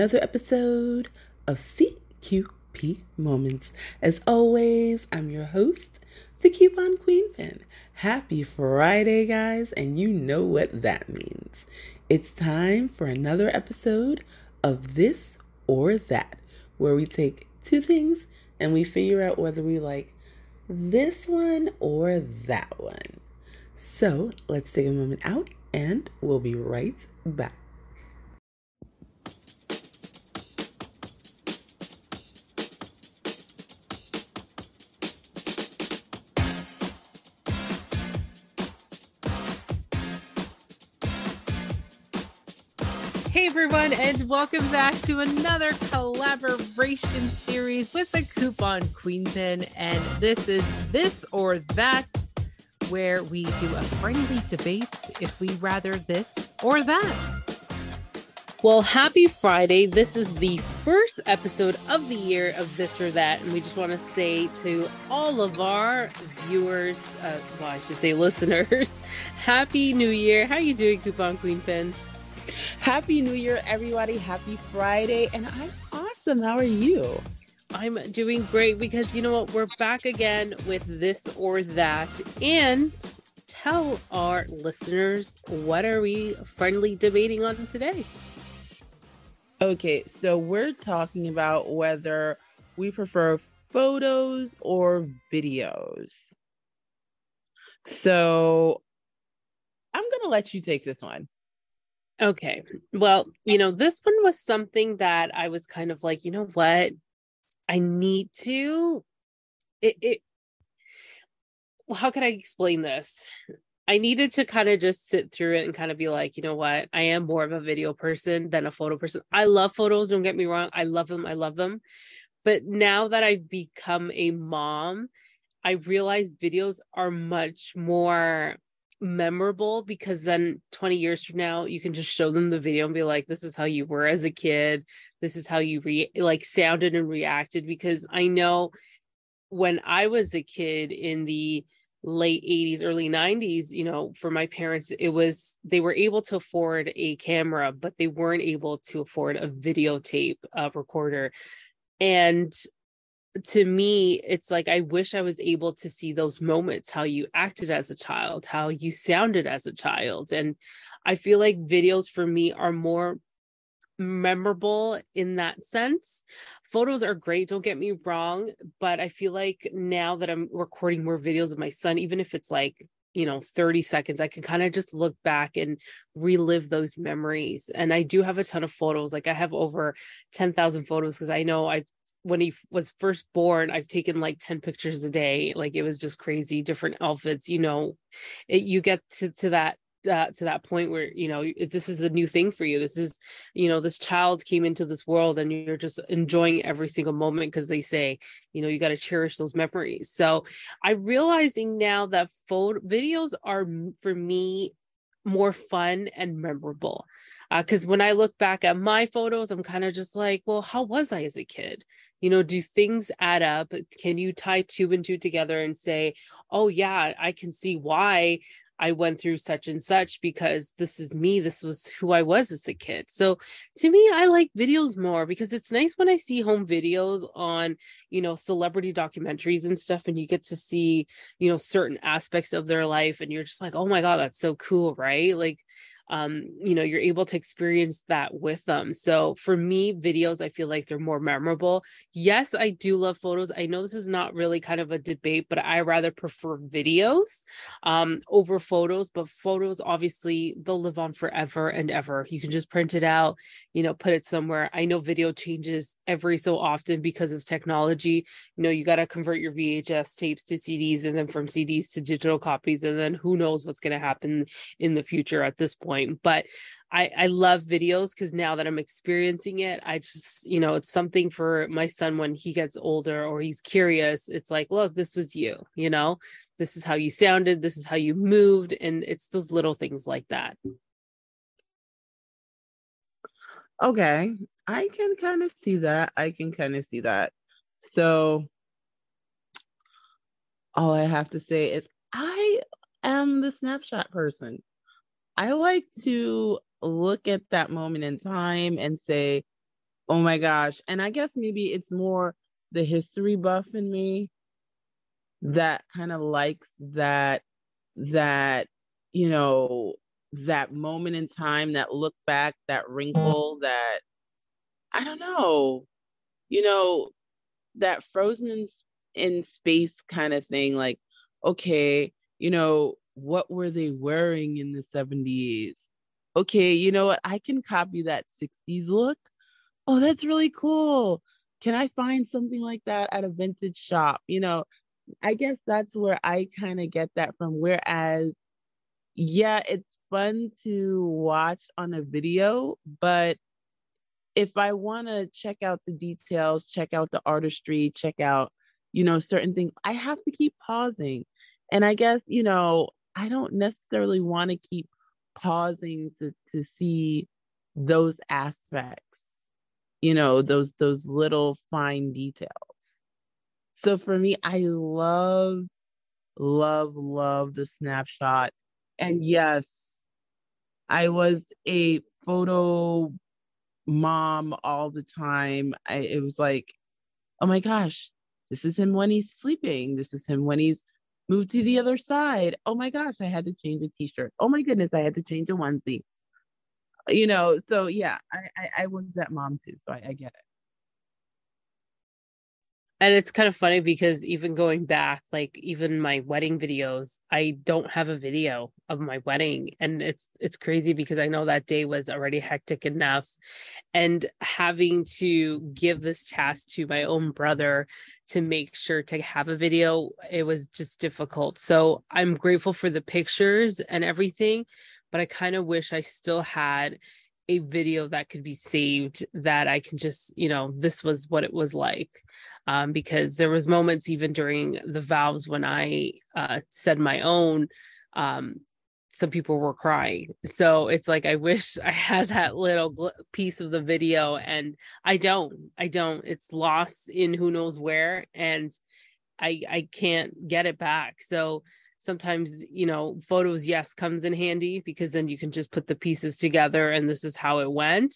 another episode of CQP Moments. As always, I'm your host, the Coupon Queen Pin. Happy Friday, guys, and you know what that means. It's time for another episode of This or That, where we take two things and we figure out whether we like this one or that one. So let's take a moment out and we'll be right back. Everyone, and welcome back to another collaboration series with the Coupon Queen Pin. And this is This or That, where we do a friendly debate if we rather this or that. Well, happy Friday. This is the first episode of the year of This or That. And we just want to say to all of our viewers, uh, well, I should say listeners, Happy New Year. How you doing, Coupon Queen Pin? Happy New Year, everybody. Happy Friday. And I'm awesome. How are you? I'm doing great because you know what? We're back again with this or that. And tell our listeners what are we friendly debating on today? Okay, so we're talking about whether we prefer photos or videos. So I'm going to let you take this one. Okay. Well, you know, this one was something that I was kind of like, you know what? I need to it, it well, how can I explain this? I needed to kind of just sit through it and kind of be like, you know what? I am more of a video person than a photo person. I love photos, don't get me wrong. I love them. I love them. But now that I've become a mom, I realize videos are much more memorable because then 20 years from now you can just show them the video and be like this is how you were as a kid. This is how you re- like sounded and reacted. Because i know when i was a kid in the late 80s early 90s you know for my parents it was they were able to afford a camera but they weren't able to afford a videotape uh, recorder. And to me it's like i wish i was able to see those moments how you acted as a child how you sounded as a child and i feel like videos for me are more memorable in that sense. Photos are great don't get me wrong but i feel like now that i'm recording more videos of my son even if it's like you know 30 seconds i can kind of just look back and relive those memories and i do have a ton of photos like i have over 10,000 photos because i know i've when he was first born i've taken like 10 pictures a day like it was just crazy different outfits you know it, you get to, to that uh, to that point where you know this is a new thing for you this is you know this child came into this world and you're just enjoying every single moment because they say you know you got to cherish those memories. So i'm realizing now that photo videos are for me more fun and memorable. Because uh, when i look back at my photos i'm kind of just like well how was i as a kid? You know do things add up? Can you tie two and two together and say oh yeah i can see why I went through such and such because this is me. This was who I was as a kid. So to me, I like videos more because it's nice when I see home videos on, you know, celebrity documentaries and stuff, and you get to see, you know, certain aspects of their life, and you're just like, oh my God, that's so cool, right? Like, um, you know, you're able to experience that with them. So for me, videos, I feel like they're more memorable. Yes, I do love photos. I know this is not really kind of a debate, but I rather prefer videos um, over photos. But photos, obviously, they'll live on forever and ever. You can just print it out, you know, put it somewhere. I know video changes every so often because of technology. You know, you got to convert your VHS tapes to CDs and then from CDs to digital copies. And then who knows what's going to happen in the future at this point but i i love videos because now that i'm experiencing it i just you know it's something for my son when he gets older or he's curious it's like look this was you you know? This is how you sounded this is how you moved and it's those little things like that. Okay i can kind of see that i can kind of see that. So all i have to say is i am the snapshot person I like to look at that moment in time and say, oh my gosh. And I guess maybe it's more the history buff in me that kind of likes that, that, you know, that moment in time, that look back, that wrinkle, mm-hmm. that I don't know, you know, that frozen in, in space kind of thing. Like, okay, you know, what were they wearing in the 70s? Okay, you know what? I can copy that 60s look. Oh, that's really cool. Can I find something like that at a vintage shop? You know, I guess that's where I kind of get that from. Whereas, yeah, it's fun to watch on a video, but if I want to check out the details, check out the artistry, check out, you know, certain things, I have to keep pausing. And I guess, you know, I don't necessarily want to keep pausing to, to see those aspects, you know, those those little fine details. So for me, I love, love, love the snapshot. And yes, I was a photo mom all the time. I, it was like, oh my gosh, this is him when he's sleeping. This is him when he's moved to the other side. Oh my gosh, I had to change a t-shirt. Oh my goodness, I had to change a onesie. You know, so yeah, I I, I was that mom too, so I, I get it and it's kind of funny because even going back like even my wedding videos i don't have a video of my wedding. And it's it's crazy because i know that day was already hectic enough. And having to give this task to my own brother to make sure to have a video it was just difficult. So i'm grateful for the pictures and everything but i kind of wish i still had a video that could be saved that I can just, you know, this was what it was like. Um, because there was moments even during the vows when I uh, said my own, um, some people were crying. So it's like I wish I had that little gl- piece of the video, and I don't. I don't. It's lost in who knows where, and I I can't get it back. So sometimes you know photos yes comes in handy because then you can just put the pieces together and this is how it went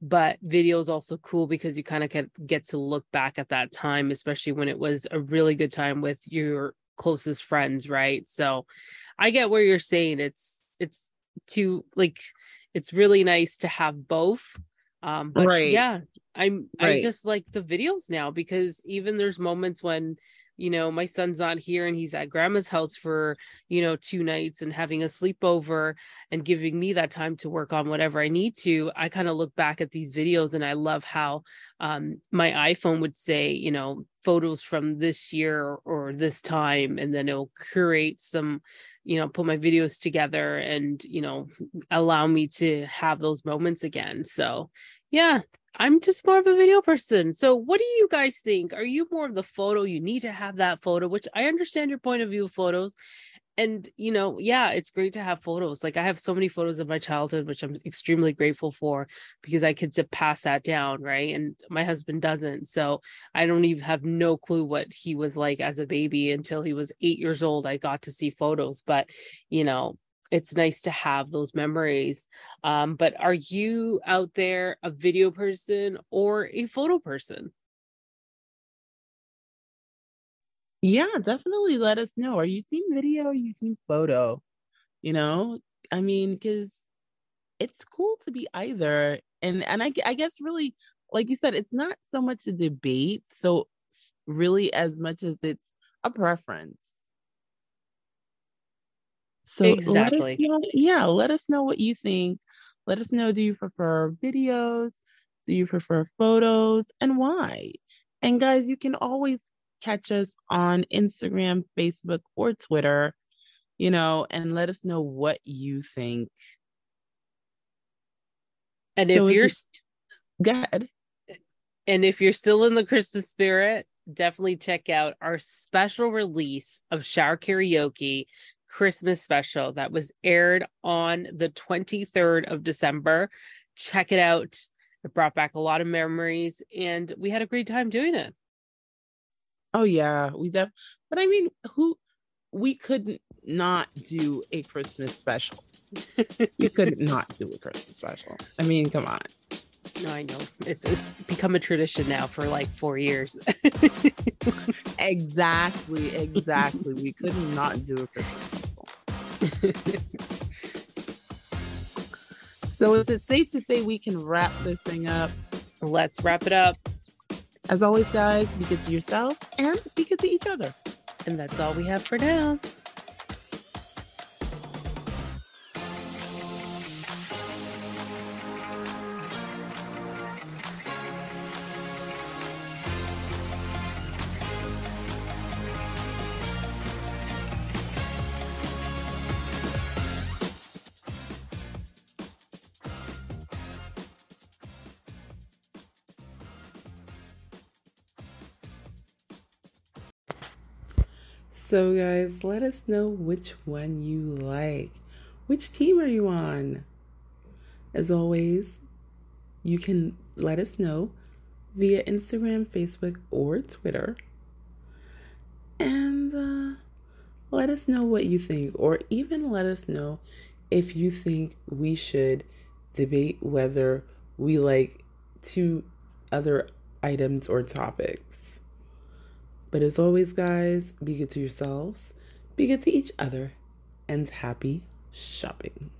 but video is also cool because you kind of get, get to look back at that time especially when it was a really good time with your closest friends right so i get where you're saying it's it's too like it's really nice to have both um but right. yeah i'm right. i just like the videos now because even there's moments when you know my son's not here and he's at grandma's house for you know two nights and having a sleepover and giving me that time to work on whatever i need to i kind of look back at these videos and i love how um, my iphone would say you know photos from this year or this time and then it'll curate some you know put my videos together and you know allow me to have those moments again. So yeah I'm just more of a video person. So, what do you guys think? Are you more of the photo? You need to have that photo, which I understand your point of view of photos. And, you know, yeah, it's great to have photos. Like, I have so many photos of my childhood, which I'm extremely grateful for because I could pass that down. Right. And my husband doesn't. So, I don't even have no clue what he was like as a baby until he was eight years old. I got to see photos. But, you know, it's nice to have those memories. Um, but are you out there a video person or a photo person? Yeah, definitely let us know. Are you team video or you team photo? You know, I mean, because it's cool to be either. And and I, I guess really, like you said, it's not so much a debate. So really as much as it's a preference so exactly. Let know, yeah, let us know what you think. Let us know do you prefer videos? Do you prefer photos and why? And guys, you can always catch us on Instagram, Facebook, or Twitter, you know, and let us know what you think. And so if you're good. And if you're still in the Christmas spirit, definitely check out our special release of Shower Karaoke Christmas special that was aired on the 23rd of December. Check it out. It brought back a lot of memories and we had a great time doing it. Oh yeah, we def but I mean, who we couldn't not do a Christmas special. we could not do a Christmas special. I mean, come on. No, I know. It's it's become a tradition now for like four years. exactly, exactly. we could not do a Christmas special. so is it safe to say we can wrap this thing up? Let's wrap it up. As always, guys, be good to yourselves and be good to each other. And that's all we have for now. So, guys, let us know which one you like. Which team are you on? As always, you can let us know via Instagram, Facebook, or Twitter. And uh, let us know what you think, or even let us know if you think we should debate whether we like two other items or topics. But as always, guys, be good to yourselves, be good to each other, and happy shopping.